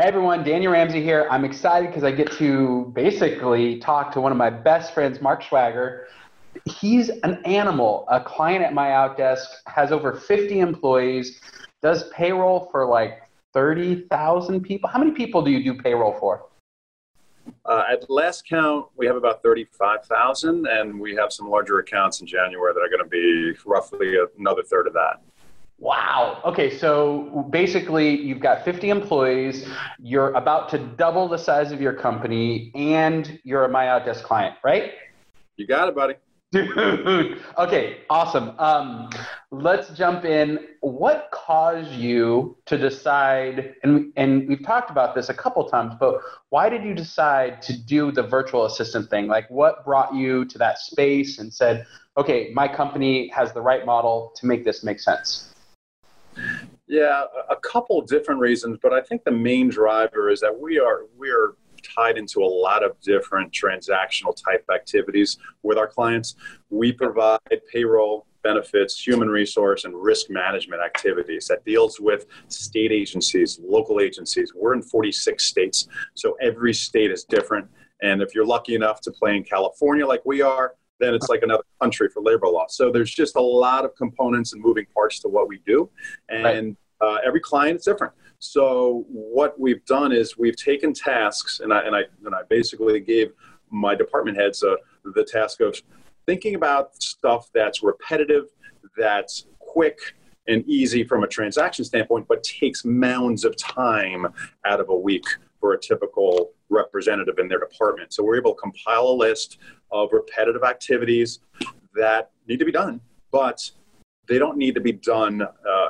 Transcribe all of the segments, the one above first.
Hey everyone, Daniel Ramsey here. I'm excited because I get to basically talk to one of my best friends, Mark Schwager. He's an animal. A client at my Outdesk has over 50 employees, does payroll for like 30,000 people. How many people do you do payroll for? Uh, at last count, we have about 35,000, and we have some larger accounts in January that are going to be roughly another third of that. Wow. Okay, so basically, you've got 50 employees. You're about to double the size of your company, and you're a My Outdesk client, right? You got it, buddy. Dude. Okay, awesome. Um, let's jump in. What caused you to decide, and, and we've talked about this a couple times, but why did you decide to do the virtual assistant thing? Like, what brought you to that space and said, okay, my company has the right model to make this make sense? Yeah, a couple different reasons, but I think the main driver is that we are we are tied into a lot of different transactional type activities with our clients. We provide payroll, benefits, human resource, and risk management activities that deals with state agencies, local agencies. We're in 46 states, so every state is different. And if you're lucky enough to play in California like we are, then it's like another country for labor law. So there's just a lot of components and moving parts to what we do, and right. uh, every client is different. So what we've done is we've taken tasks, and I and I and I basically gave my department heads uh, the task of thinking about stuff that's repetitive, that's quick and easy from a transaction standpoint, but takes mounds of time out of a week for a typical representative in their department. So we're able to compile a list of repetitive activities that need to be done, but they don't need to be done uh,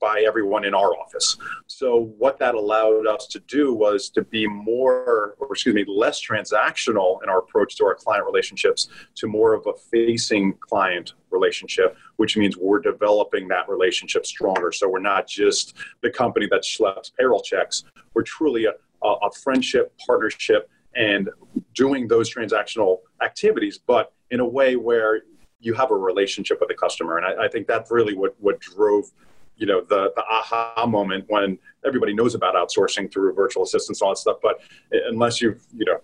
by everyone in our office. So what that allowed us to do was to be more, or excuse me, less transactional in our approach to our client relationships to more of a facing client relationship, which means we're developing that relationship stronger. So we're not just the company that schleps payroll checks. We're truly a, a friendship, partnership, and doing those transactional activities, but in a way where you have a relationship with the customer. And I, I think that's really what, what drove you know the the aha moment when everybody knows about outsourcing through virtual assistants and all that stuff but unless you've you know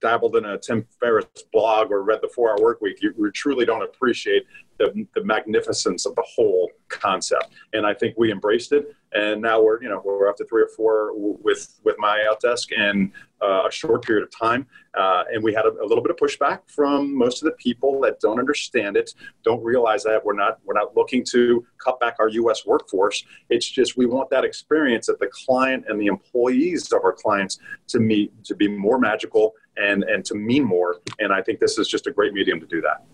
dabbled in a Tim Ferriss blog or read the Four Hour Work Week, you, you truly don't appreciate the, the magnificence of the whole concept. And I think we embraced it, and now we're you know we're up to three or four with with my Outdesk in uh, a short period of time. Uh, and we had a, a, little bit of pushback from most of the people that don't understand it, don't realize that we're not we're not looking to cut back our U.S. workforce. It's just we want that experience that the client and the employees of our clients to meet to be more magical and and to mean more. And I think this is just a great medium to do that.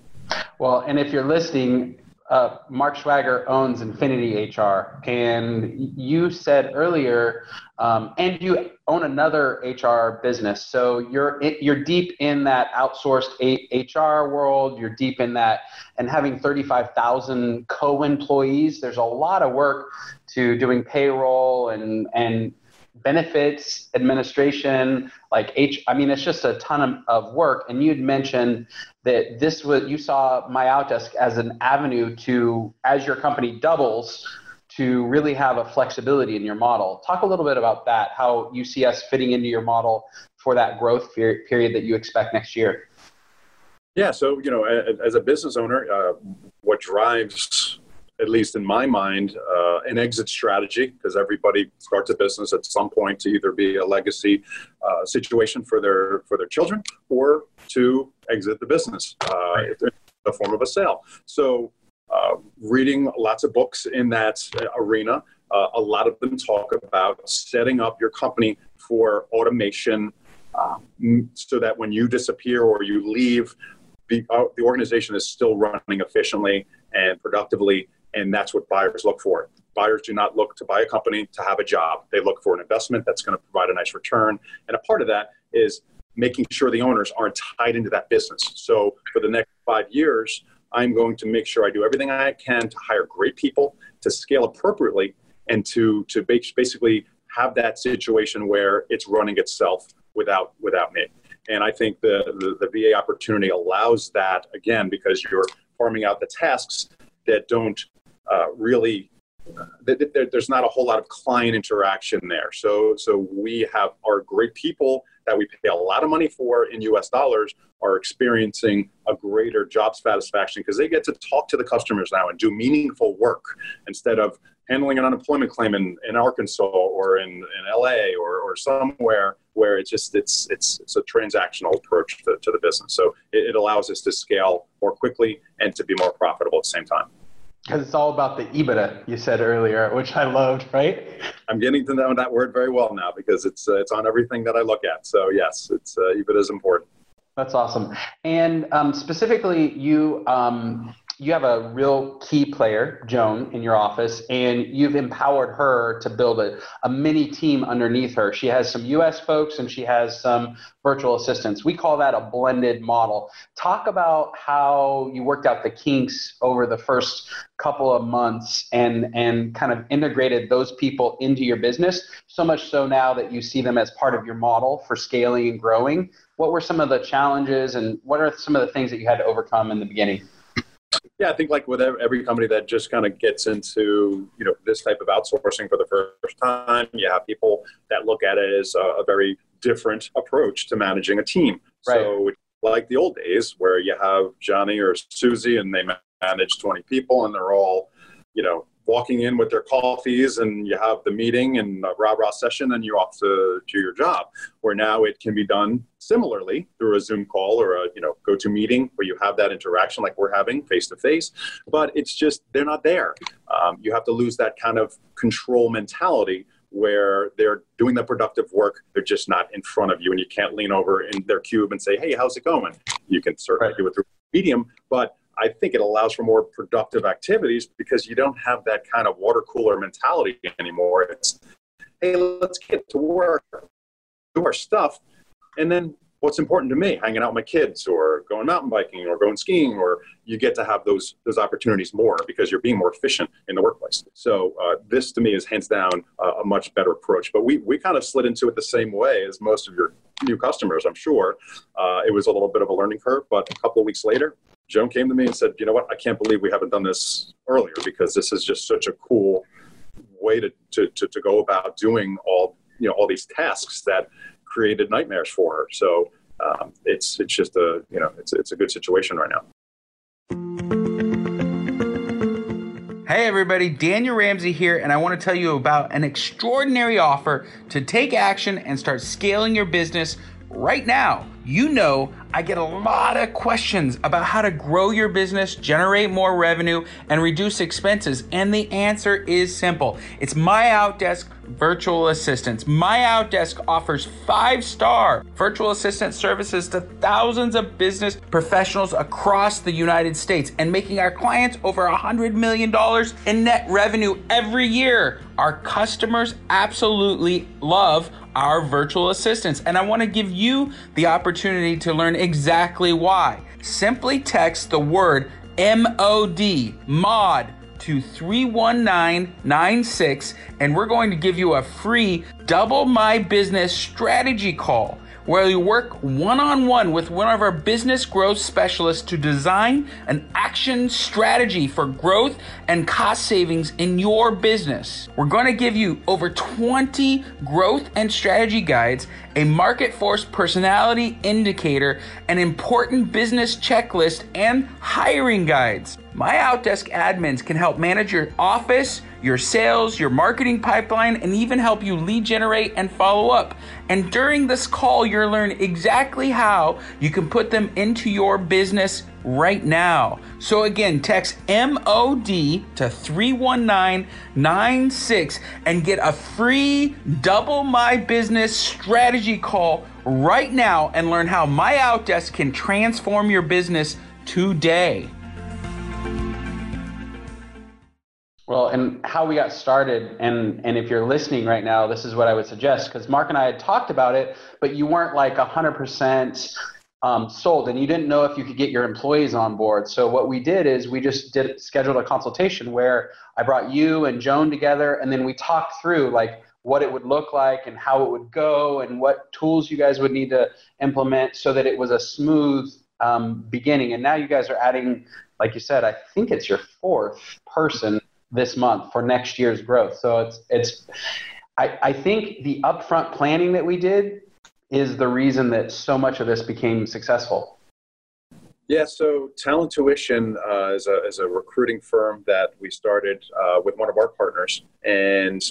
Well, and if you're listening, uh, Mark Schwager owns Infinity HR, and you said earlier, um, and you own another HR business. So you're you're deep in that outsourced HR world. You're deep in that, and having 35,000 co-employees. There's a lot of work to doing payroll and and benefits administration like h i mean it's just a ton of, of work. And you'd mentioned that this was you saw my outdesk as an avenue to as your company doubles to really have a flexibility in your model. Talk a little bit about that how you see us fitting into your model for that growth period that you expect next year. Yeah so you know as a business owner uh, what drives at least in my mind, uh, an exit strategy because everybody starts a business at some point to either be a legacy uh, situation for their for their children or to exit the business uh, right. in the form of a sale. So, uh, reading lots of books in that arena, uh, a lot of them talk about setting up your company for automation. Um, so that when you disappear or you leave, the, uh, the organization is still running efficiently and productively And that's what buyers look for. Buyers do not look to buy a company to have a job. They look for an investment that's going to provide a nice return. And a part of that is making sure the owners aren't tied into that business. So for the next five years, I'm going to make sure I do everything I can to hire great people, to scale appropriately, and to to basically have that situation where it's running itself without without me. And I think the, the, the VA opportunity allows that again because you're farming out the tasks that don't uh, really uh, there's not a whole lot of client interaction there. So, so we have our great people that we pay a lot of money for in US dollars are experiencing a greater job satisfaction because they get to talk to the customers now and do meaningful work instead of handling an unemployment claim in, in Arkansas or in, in LA or, or somewhere where it's just it's it's it's a transactional approach to, to the business. So it, it allows us to scale more quickly and to be more profitable at the same time. Because it's all about the EBITDA you said earlier, which I loved, right? I'm getting to know that word very well now because it's uh, it's on everything that I look at. So yes, it's uh, EBITDA is important. That's awesome. And um, specifically, you um, you have a real key player, Joan, in your office, and you've empowered her to build a, a mini team underneath her. She has some US folks and she has some virtual assistants. We call that a blended model. Talk about how you worked out the kinks over the first couple of months and, and kind of integrated those people into your business, so much so now that you see them as part of your model for scaling and growing. What were some of the challenges and what are some of the things that you had to overcome in the beginning? Yeah, I think like with every company that just kind of gets into you know this type of outsourcing for the first time, you have people that look at it as a, a very different approach to managing a team. Right. So like the old days where you have Johnny or Susie and they manage 20 people and they're all you know walking in with their coffees and you have the meeting and a rah rah session and you're off to do your job. Where now it can be done similarly through a Zoom call or a you know go to meeting where you have that interaction like we're having face to face, but it's just they're not there. Um, you have to lose that kind of control mentality where they're doing the productive work, they're just not in front of you, and you can't lean over in their cube and say, "Hey, how's it going?" You can certainly right. do it through medium, but I think it allows for more productive activities because you don't have that kind of water cooler mentality anymore. It's, hey, let's get to work, do our stuff, and then what's important to me, hanging out with my kids or going mountain biking or going skiing, or you get to have those those opportunities more because you're being more efficient in the workplace. So uh, this to me is hands down uh, a much better approach. But we we kind of slid into it the same way as most of your new customers, I'm sure. Uh, it was a little bit of a learning curve, but a couple of weeks later, Joan came to me and said, "You know what? I can't believe we haven't done this earlier because this is just such a cool way to to to, to go about doing all you know all these tasks that created nightmares for her." So um, it's it's just a you know it's it's a good situation right now. Hey everybody, Daniel Ramsey here, and I want to tell you about an extraordinary offer to take action and start scaling your business right now. You know, I get a lot of questions about how to grow your business, generate more revenue, and reduce expenses. And the answer is simple it's My Outdesk Virtual Assistants. My Outdesk offers five star virtual assistant services to thousands of business professionals across the United States and making our clients over $100 million in net revenue every year. Our customers absolutely love our virtual assistants. And I want to give you the opportunity to learn exactly why. Simply text the word MOD, MOD, to 31996, and we're going to give you a free double my business strategy call where we work one on one with one of our business growth specialists to design an action strategy for growth and cost savings in your business. We're going to give you over 20 growth and strategy guides, a market force personality indicator, an important business checklist, and hiring guides. My Outdesk admins can help manage your office, your sales, your marketing pipeline, and even help you lead generate and follow up. And during this call, you'll learn exactly how you can put them into your business right now. So again, text MOD to 31996 and get a free double my business strategy call right now and learn how My Outdesk can transform your business today. Well, and how we got started, and and if you're listening right now, this is what I would suggest because Mark and I had talked about it, but you weren't like hundred percent um, sold, and you didn't know if you could get your employees on board. So what we did is we just did scheduled a consultation where I brought you and Joan together, and then we talked through like what it would look like and how it would go and what tools you guys would need to implement so that it was a smooth um, beginning. And now you guys are adding, like you said, I think it's your fourth person this month for next year's growth. So it's it's I, I think the upfront planning that we did is the reason that so much of this became successful. Yeah, so Talent Tuition uh, is, a, is a recruiting firm that we started uh, with one of our partners. And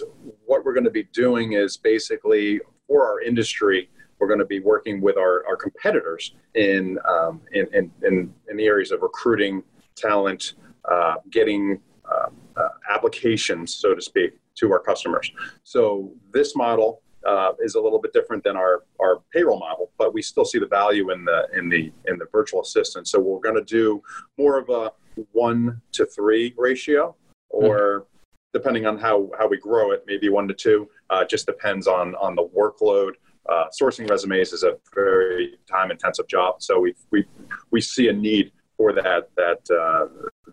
what we're going to be doing is basically for our industry, we're going to be working with our, our competitors in, um, in, in, in, in, the areas of recruiting talent, uh, getting um, uh, applications, so to speak, to our customers. So this model uh, is a little bit different than our, our payroll model, but we still see the value in the in the in the virtual assistant. So we're going to do more of a one to three ratio, or mm-hmm. depending on how how we grow it, maybe one to two. Uh, just depends on on the workload. Uh, sourcing resumes is a very time intensive job, so we we we see a need for that that uh,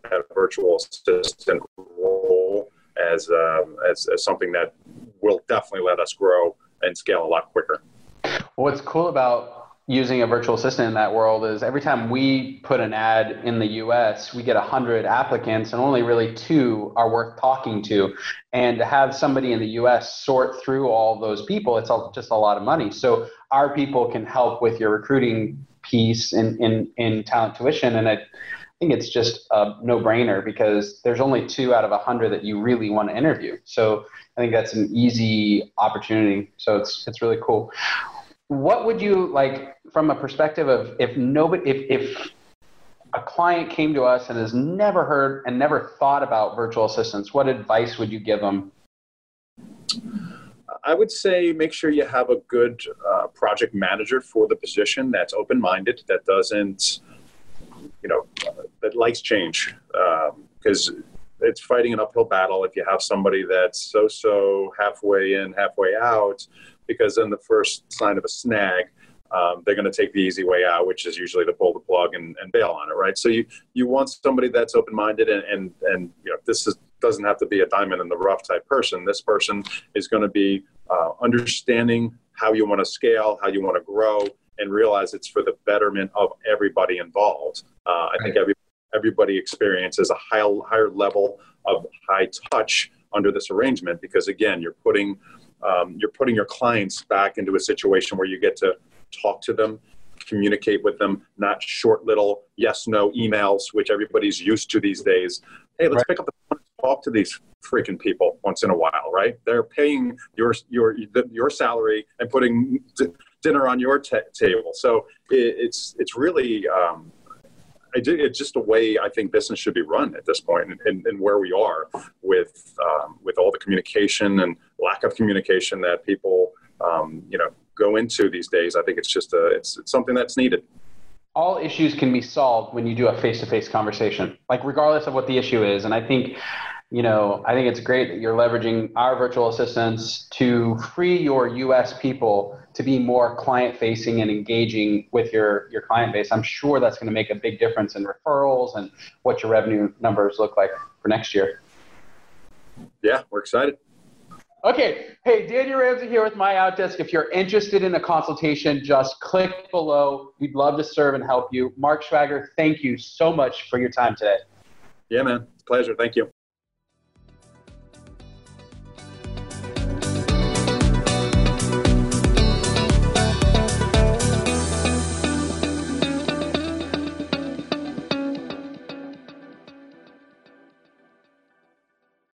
that virtual assistant role as, um, as as something that will definitely let us grow and scale a lot quicker. What's cool about using a virtual assistant in that world is every time we put an ad in the US, we get 100 applicants and only really two are worth talking to. And to have somebody in the US sort through all those people, it's just a lot of money. So our people can help with your recruiting piece in, in, in talent tuition. And I think it's just a no brainer because there's only two out of 100 that you really want to interview. So I think that's an easy opportunity. So it's it's really cool. What would you like from a perspective of if nobody if if a client came to us and has never heard and never thought about virtual assistants, what advice would you give them? I would say make sure you have a good uh, project manager for the position that's open-minded, that doesn't, you know, that likes change. Because um, it's fighting an uphill battle if you have somebody that's so so halfway in, halfway out, because then the first sign of a snag, um, they're going to take the easy way out, which is usually to pull the plug and, and bail on it, right? So you you want somebody that's open minded and, and and you know this is doesn't have to be a diamond in the rough type person. This person is going to be uh, understanding how you want to scale, how you want to grow, and realize it's for the betterment of everybody involved. Uh, I think every everybody experiences a high, higher level of high touch under this arrangement because again you're putting um, you're putting your clients back into a situation where you get to talk to them communicate with them not short little yes no emails which everybody's used to these days. Hey let's right. pick up the phone and talk to these freaking people once in a while right? They're paying your your your salary and putting dinner on your t- table. So it, it's it's really um, it's just a way I think business should be run at this point, and, and where we are with um, with all the communication and lack of communication that people um, you know go into these days. I think it's just a it's, it's something that's needed. All issues can be solved when you do a face to face conversation, like regardless of what the issue is. And I think you know, I think it's great that you're leveraging our virtual assistants to free your US people to be more client facing and engaging with your, your client base. I'm sure that's going to make a big difference in referrals and what your revenue numbers look like for next year. Yeah, we're excited. Okay. Hey, Daniel Ramsey here with My Outdesk. If you're interested in a consultation, just click below. We'd love to serve and help you. Mark Schwager, thank you so much for your time today. Yeah, man. Pleasure. Thank you.